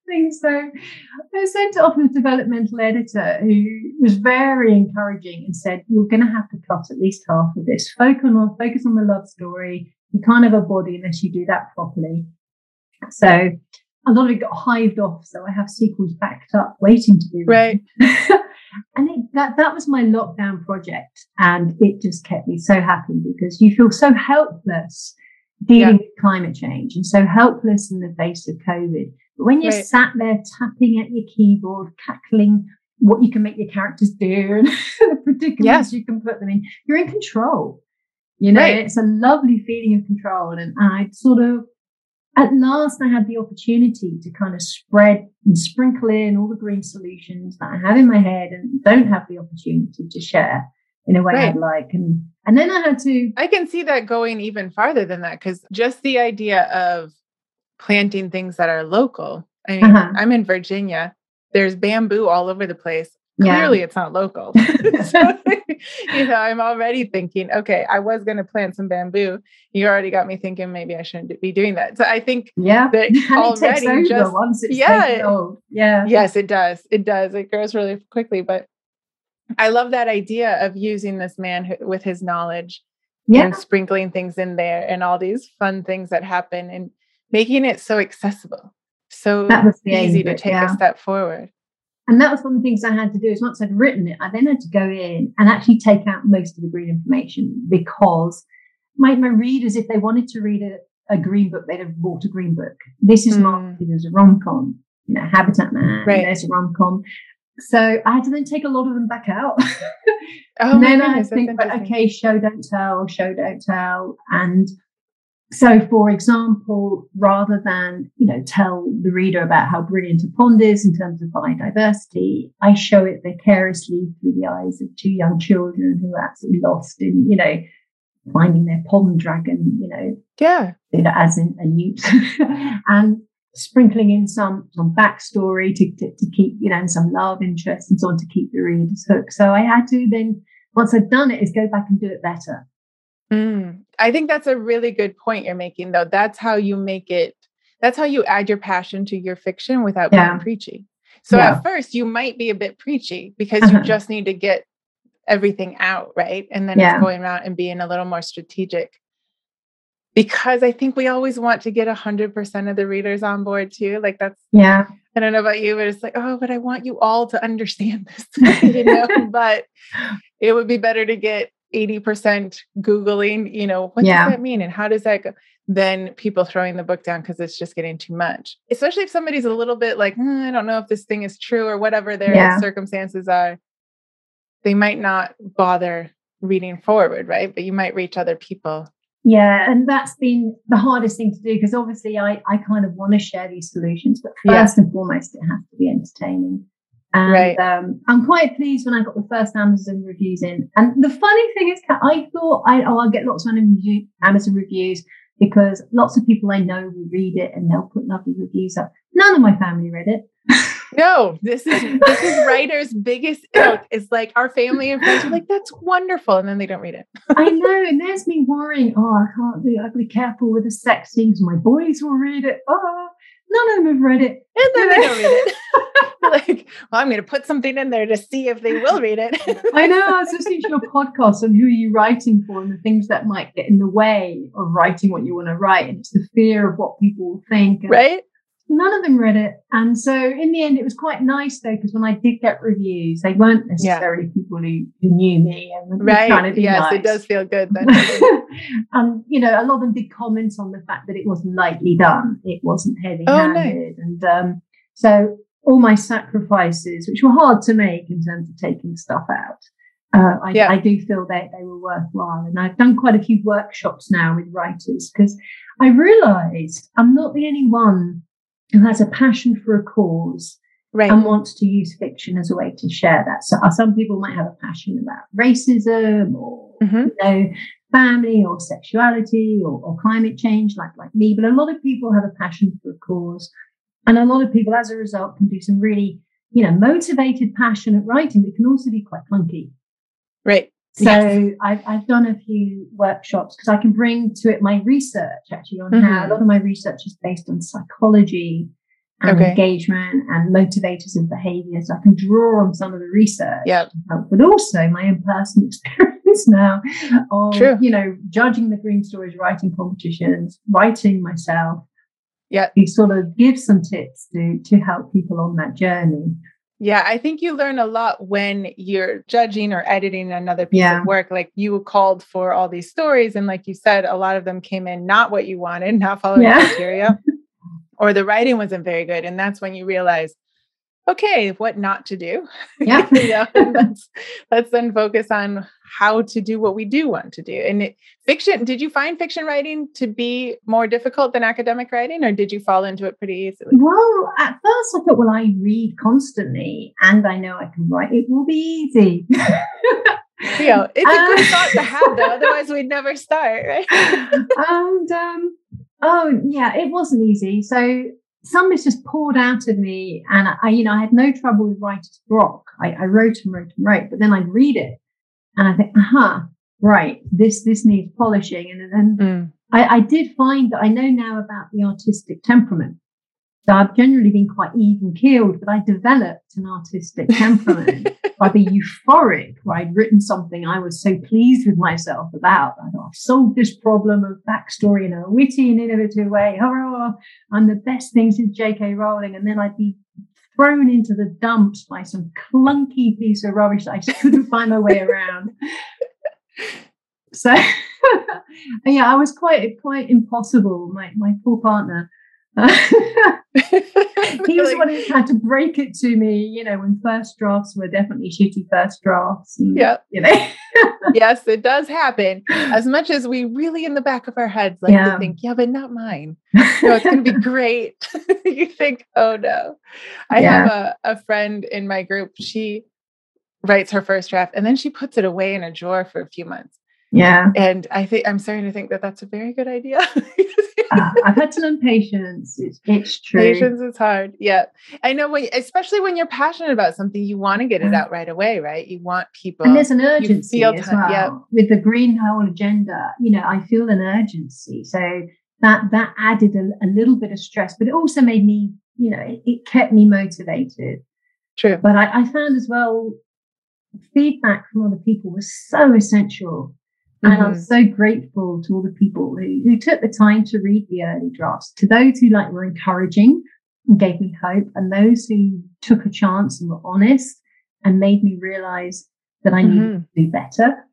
things. So I sent it off to a developmental editor who was very encouraging and said, You're going to have to cut at least half of this. Focus on, focus on the love story. You can't have a body unless you do that properly. So a lot of it got hived off. So I have sequels backed up waiting to be written. Right. and it, that that was my lockdown project, and it just kept me so happy because you feel so helpless dealing yeah. with climate change and so helpless in the face of COVID. But when you're right. sat there tapping at your keyboard, cackling what you can make your characters do and the predicaments you can put them in, you're in control. You know, right. it's a lovely feeling of control. And I sort of at last I had the opportunity to kind of spread and sprinkle in all the green solutions that I have in my head and don't have the opportunity to share in a way right. I'd like. And and then I had to I can see that going even farther than that because just the idea of planting things that are local. I mean, uh-huh. I'm in Virginia. There's bamboo all over the place. Clearly, yeah. it's not local. so, you know, I'm already thinking, okay, I was going to plant some bamboo. You already got me thinking maybe I shouldn't be doing that. So I think yeah, that already just once it's yeah, yeah, yes, it does. It does. It grows really quickly. But I love that idea of using this man who, with his knowledge yeah. and sprinkling things in there and all these fun things that happen and making it so accessible, so easy to take yeah. a step forward. And that was one of the things I had to do is once I'd written it, I then had to go in and actually take out most of the green information because my, my readers, if they wanted to read a, a green book, they'd have bought a green book. This is mm. marketed as a rom-com, you know, Habitat Man, right. there's a rom-com. So I had to then take a lot of them back out. oh, and then I had to think, okay, show, don't tell, show, don't tell. And so, for example, rather than you know tell the reader about how brilliant a pond is in terms of biodiversity, I show it vicariously through the eyes of two young children who are absolutely lost in you know finding their pond dragon, you know, yeah, as in a newt, and sprinkling in some some backstory to, to, to keep you know and some love interest and so on to keep the readers hooked. So I had to then once I'd done it is go back and do it better Mm, I think that's a really good point you're making, though. That's how you make it, that's how you add your passion to your fiction without yeah. being preachy. So yeah. at first, you might be a bit preachy because uh-huh. you just need to get everything out, right? And then yeah. it's going around and being a little more strategic. Because I think we always want to get 100% of the readers on board too. Like that's, yeah. I don't know about you, but it's like, oh, but I want you all to understand this, you know? but it would be better to get 80% Googling, you know, what yeah. does that mean? And how does that go? Then people throwing the book down because it's just getting too much. Especially if somebody's a little bit like, hmm, I don't know if this thing is true or whatever their yeah. circumstances are, they might not bother reading forward, right? But you might reach other people. Yeah, and that's been the hardest thing to do because obviously I, I kind of want to share these solutions, but first yeah. and foremost, it has to be entertaining. And right. um, I'm quite pleased when I got the first Amazon reviews in. And the funny thing is, I thought I, oh, I'll get lots of Amazon reviews because lots of people I know will read it and they'll put lovely reviews up. None of my family read it. no, this is this is writers' biggest ilk. It's like our family and friends are like, "That's wonderful," and then they don't read it. I know, and there's me worrying. Oh, I can't be. I've be careful with the sex scenes. My boys will read it. Oh, none of them have read it, and then they don't read it. like, well, I'm going to put something in there to see if they will read it. I know. I was listening to your podcast on who are you writing for and the things that might get in the way of writing what you want to write. And it's the fear of what people will think. And right. none of them read it. And so in the end, it was quite nice though, because when I did get reviews, they weren't necessarily yeah. people who, who knew me and right. yes, nice. it does feel good. Then. And you know, a lot of them did comment on the fact that it was lightly done. It wasn't heavy-handed, oh, no. and um, so all my sacrifices, which were hard to make in terms of taking stuff out. Uh, I, yeah. I, do feel that they were worthwhile. And I've done quite a few workshops now with writers because I realized I'm not the only one who has a passion for a cause right. and wants to use fiction as a way to share that. So uh, some people might have a passion about racism or mm-hmm. you know family or sexuality or, or climate change, like like me. But a lot of people have a passion for a cause, and a lot of people, as a result, can do some really you know motivated, passionate writing that can also be quite clunky. Right. So I've, I've done a few workshops because I can bring to it my research actually on mm-hmm. how a lot of my research is based on psychology and okay. engagement and motivators of behavior. So I can draw on some of the research, yep. Uh, but also my own personal experience now of, True. you know, judging the green stories, writing competitions, writing myself. Yeah. To sort of give some tips to, to help people on that journey. Yeah, I think you learn a lot when you're judging or editing another piece yeah. of work. Like you called for all these stories, and like you said, a lot of them came in not what you wanted, not following yeah. criteria, or the writing wasn't very good. And that's when you realize, okay, what not to do. Yeah. you know, let's, let's then focus on how to do what we do want to do. And it, fiction, did you find fiction writing to be more difficult than academic writing, or did you fall into it pretty easily? Well, at first I thought, well, I read constantly and I know I can write. It will be easy. you know, it's a good thought to have, though. Otherwise, we'd never start, right? and um, oh yeah, it wasn't easy. So some is just poured out of me, and I, you know, I had no trouble with writer's block. I, I wrote and wrote and wrote, but then I'd read it, and I think, aha, right, this this needs polishing, and then mm. I, I did find that I know now about the artistic temperament. So I've generally been quite even keeled, but I developed an artistic temperament. I'd be euphoric where I'd written something I was so pleased with myself about. I thought I've solved this problem of backstory in a witty and innovative way. Hurrah! I'm the best thing since J.K. Rowling. And then I'd be thrown into the dumps by some clunky piece of rubbish that I just couldn't find my way around. So yeah, I was quite quite impossible. My my poor partner he was the one who had to break it to me, you know, when first drafts were definitely shitty first drafts. Mm. And, yeah. You know. yes, it does happen. As much as we really in the back of our heads like yeah. to think, yeah, but not mine. No, it's gonna be great. you think, oh no. I yeah. have a, a friend in my group, she writes her first draft and then she puts it away in a drawer for a few months. Yeah. And I think I'm starting to think that that's a very good idea. uh, I've had to learn patience. It's, it's true. Patience is hard. Yeah. I know when, especially when you're passionate about something, you want to get it out right away, right? You want people. And there's an urgency as well. Yeah. With the green whole agenda, you know, I feel an urgency. So that, that added a, a little bit of stress, but it also made me, you know, it, it kept me motivated. True. But I, I found as well, feedback from other people was so essential and mm-hmm. I'm so grateful to all the people who, who took the time to read the early drafts, to those who like were encouraging and gave me hope, and those who took a chance and were honest and made me realize that I needed mm-hmm. to do better.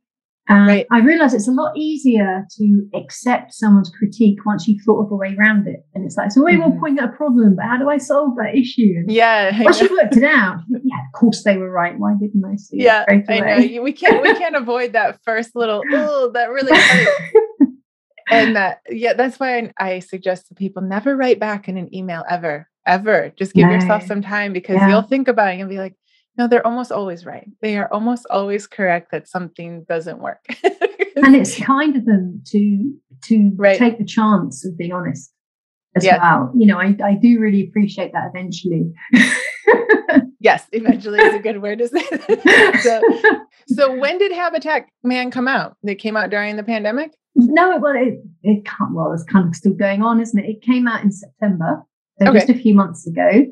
And right. I realize it's a lot easier to accept someone's critique once you've thought of a way around it. And it's like, so we mm-hmm. will point out a problem, but how do I solve that issue? Yeah. Once you've worked it out, yeah, of course they were right. Why didn't I see yeah, it? Yeah, I know. We can't we can't avoid that first little, oh, that really hurt. and that, yeah, that's why I, I, suggest to people never write back in an email ever, ever. Just give no. yourself some time because yeah. you'll think about it and be like, no, they're almost always right. They are almost always correct that something doesn't work. and it's kind of them to to right. take the chance of being honest as yes. well. You know, I, I do really appreciate that eventually. yes, eventually is a good word to say. so, so when did Habitat Man come out? It came out during the pandemic? No, well, it, it can't, well, it's kind of still going on, isn't it? It came out in September, so okay. just a few months ago.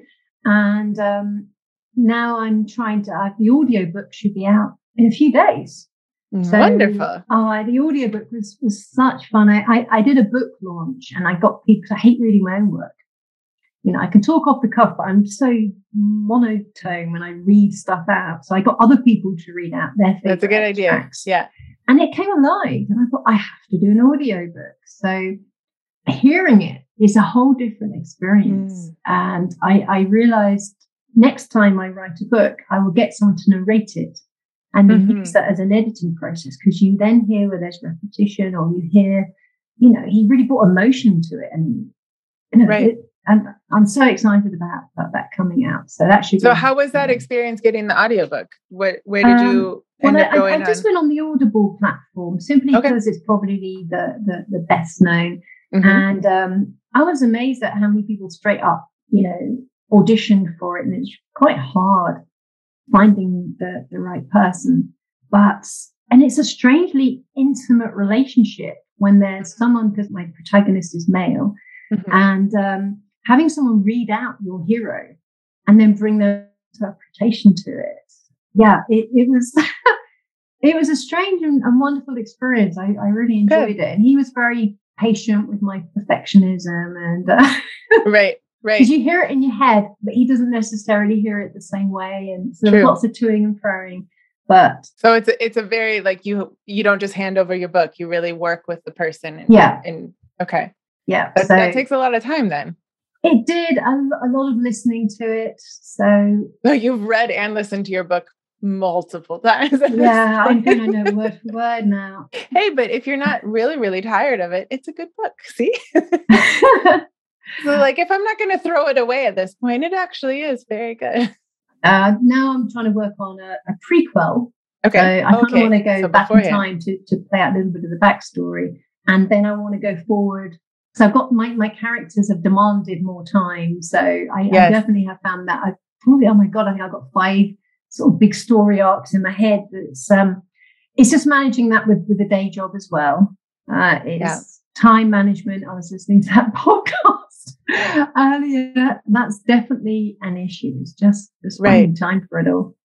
And um, now I'm trying to, uh, the audiobook should be out in a few days. So, Wonderful. Oh, the audiobook was, was such fun. I, I, I, did a book launch and I got people, I hate reading my own work. you know, I can talk off the cuff, but I'm so monotone when I read stuff out. So I got other people to read out their That's a good idea. Tracks. Yeah. And it came alive. And I thought, I have to do an audiobook. So hearing it is a whole different experience. Mm. And I, I realized next time I write a book, I will get someone to narrate it and mm-hmm. use that as an editing process because you then hear where there's repetition or you hear, you know, he really brought emotion to it. And, you know, right. It, and I'm so excited about, about that coming out. So that should. So how was that experience getting the audiobook? What where did um, you end well, up going I, I just went on the Audible platform simply okay. because it's probably the the, the best known. Mm-hmm. And um, I was amazed at how many people straight up, you know, auditioned for it, and it's quite hard finding the the right person. But and it's a strangely intimate relationship when there's someone because my protagonist is male, mm-hmm. and um, having someone read out your hero and then bring their interpretation to it. Yeah, it, it was it was a strange and, and wonderful experience. I, I really enjoyed Good. it, and he was very patient with my perfectionism and uh, right. Right. Because you hear it in your head, but he doesn't necessarily hear it the same way. And so there's lots of toing and froing. But so it's a, it's a very like you you don't just hand over your book, you really work with the person. And, yeah. And okay. Yeah. So, that takes a lot of time then. It did a, a lot of listening to it. So, so you've read and listened to your book multiple times. Yeah, I'm gonna know word for word now. Hey, but if you're not really, really tired of it, it's a good book. See? so, like, if I'm not gonna throw it away at this point, it actually is very good. Uh, now I'm trying to work on a, a prequel. Okay. So I kind of want to go so back in time to, to play out a little bit of the backstory. And then I want to go forward. So I've got my, my characters have demanded more time. So I, yes. I definitely have found that I probably, oh my God, I think I've got five sort of big story arcs in my head. That's um, it's just managing that with with a day job as well. Uh, it's yeah. time management. I was listening to that podcast earlier. That's definitely an issue. It's just just right. time for it all.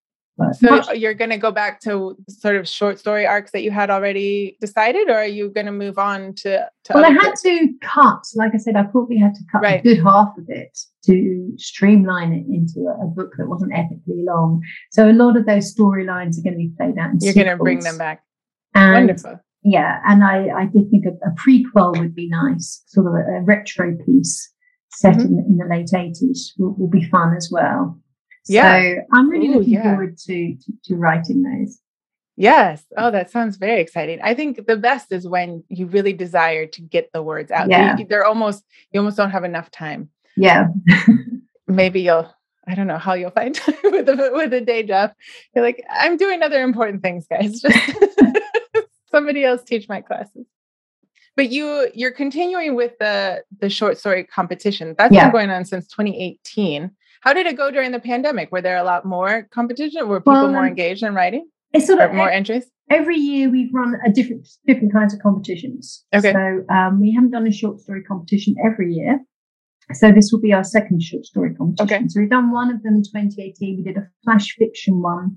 But so much- you're going to go back to sort of short story arcs that you had already decided, or are you going to move on to? to well, I had books? to cut. Like I said, I probably had to cut right. a good half of it to streamline it into a, a, book that wasn't epically long. So a lot of those storylines are going to be played out. you're going to bring them back. And Wonderful. Yeah, and I, I did think a, a prequel would be nice, sort of a, a retro piece set mm-hmm. in, in the late 80s will, will be fun as well. Yeah. So I'm really Ooh, looking yeah. forward to, to, to writing those. Yes. Oh, that sounds very exciting. I think the best is when you really desire to get the words out. Yeah. You, they're almost you almost don't have enough time. Yeah. Maybe you'll I don't know how you'll find time with a with a day job. You're like, I'm doing other important things, guys. Just somebody else teach my classes. But you you're continuing with the the short story competition. That's yeah. been going on since 2018. How did it go during the pandemic? Were there a lot more competition? Were people well, more engaged in writing? It's sort of more entries. Every year we've run a different different kinds of competitions. Okay. So um, we haven't done a short story competition every year. So this will be our second short story competition. Okay. So we've done one of them in 2018. We did a flash fiction one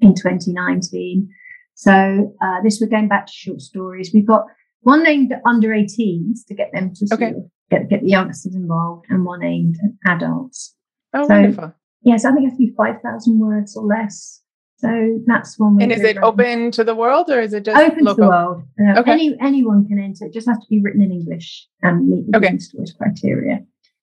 in 2019. So uh, this we're going back to short stories. We've got one aimed at under 18s to get them to okay. sort of get, get the youngsters involved, and one aimed at adults. Oh, so, wonderful. Yes, I think it has to be 5,000 words or less. So that's one. And is it open to the world or is it just open local? to the world? Uh, okay. Any anyone can enter. It just has to be written in English and meet the okay. criteria.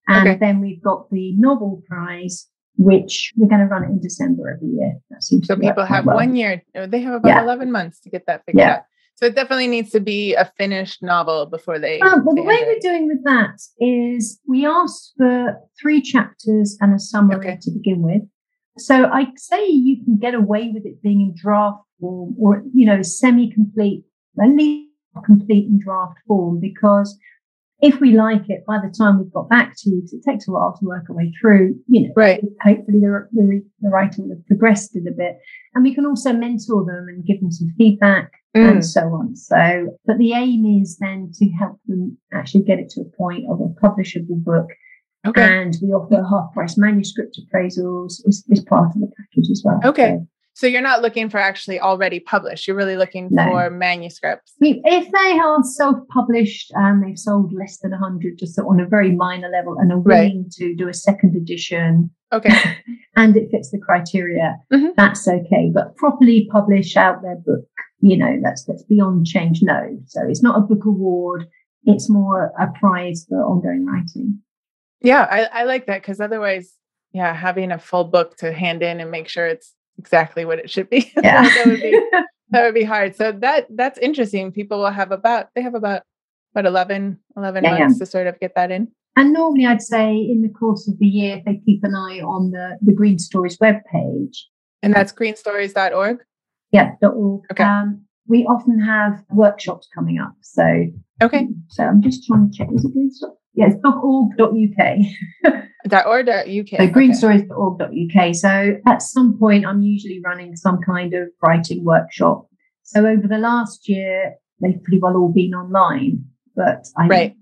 And okay. then we've got the novel prize, which we're going to run it in December every year. So people have well. one year. They have about yeah. eleven months to get that figured yeah. out. So it definitely needs to be a finished novel before they. Um, well, the way we're doing with that is we ask for three chapters and a summary okay. to begin with. So I say you can get away with it being in draft form or, you know, semi-complete, at least complete in draft form, because if we like it, by the time we've got back to you, it takes a while to work our way through, you know, right. hopefully the, the, the writing will have progressed it a bit. And we can also mentor them and give them some feedback mm. and so on. So, but the aim is then to help them actually get it to a point of a publishable book. Okay. And we offer half price manuscript appraisals as, as part of the package as well. Okay. So, So you're not looking for actually already published. You're really looking no. for manuscripts. If they are self-published and they've sold less than 100, just on a very minor level, and are willing right. to do a second edition, okay, and it fits the criteria, mm-hmm. that's okay. But properly publish out their book, you know, that's that's beyond change. No, so it's not a book award. It's more a prize for ongoing writing. Yeah, I, I like that because otherwise, yeah, having a full book to hand in and make sure it's exactly what it should be. Yeah. that would be that would be hard. So that that's interesting. People will have about they have about about 11, 11 yeah, months yeah. to sort of get that in. And normally I'd say in the course of the year, if they keep an eye on the, the Green Stories webpage. And that's greenstories.org? Yeah, .org. Okay. Um, we often have workshops coming up. So okay. So I'm just trying to check. Is it Green Stories? Yes, .org.uk. dot .org.uk. So greenstories.org.uk. So at some point, I'm usually running some kind of writing workshop. So over the last year, they've pretty well all been online, but I right.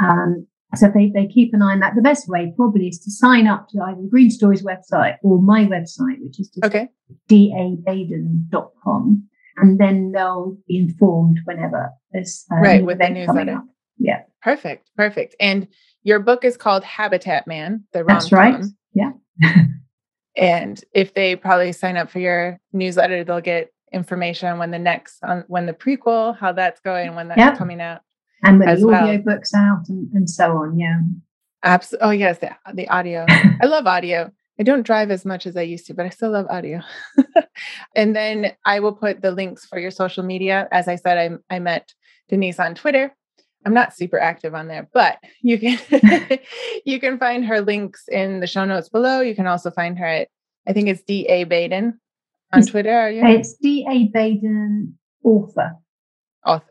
um, so they, they keep an eye on that, the best way probably is to sign up to either Green Stories website or my website, which is just okay. dabaden.com. And then they'll be informed whenever there's uh, right, with the newsletter. Yeah. Perfect. Perfect. And your book is called Habitat Man, the That's right. Yeah. and if they probably sign up for your newsletter, they'll get information when the next on when the prequel, how that's going, when that's yep. coming out. And when the audio well. books out and, and so on. Yeah. Absolutely. Oh yes, the, the audio. I love audio. I don't drive as much as I used to, but I still love audio. and then I will put the links for your social media. As I said, I, I met Denise on Twitter I'm not super active on there, but you can you can find her links in the show notes below. You can also find her at I think it's D A Baden on it's, Twitter. Are you? It's D A Baden author. Author.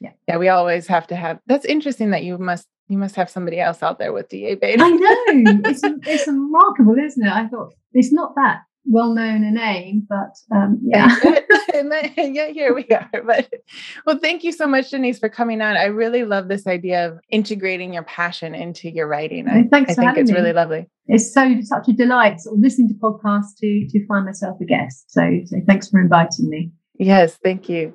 Yeah. Yeah. We always have to have. That's interesting that you must you must have somebody else out there with D A Baden. I know. It's it's remarkable, isn't it? I thought it's not that well known a name, but um, yeah. and, then, and yet here we are. But well, thank you so much, Denise, for coming on. I really love this idea of integrating your passion into your writing. I, Thanks I think it's me. really lovely. It's so such a delight sort of listening to podcasts to to find myself a guest. So, so thanks for inviting me. Yes, thank you.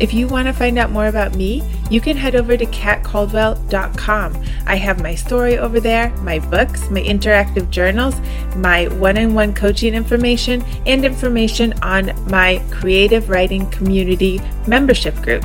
If you want to find out more about me, you can head over to katcaldwell.com. I have my story over there, my books, my interactive journals, my one on one coaching information, and information on my creative writing community membership group.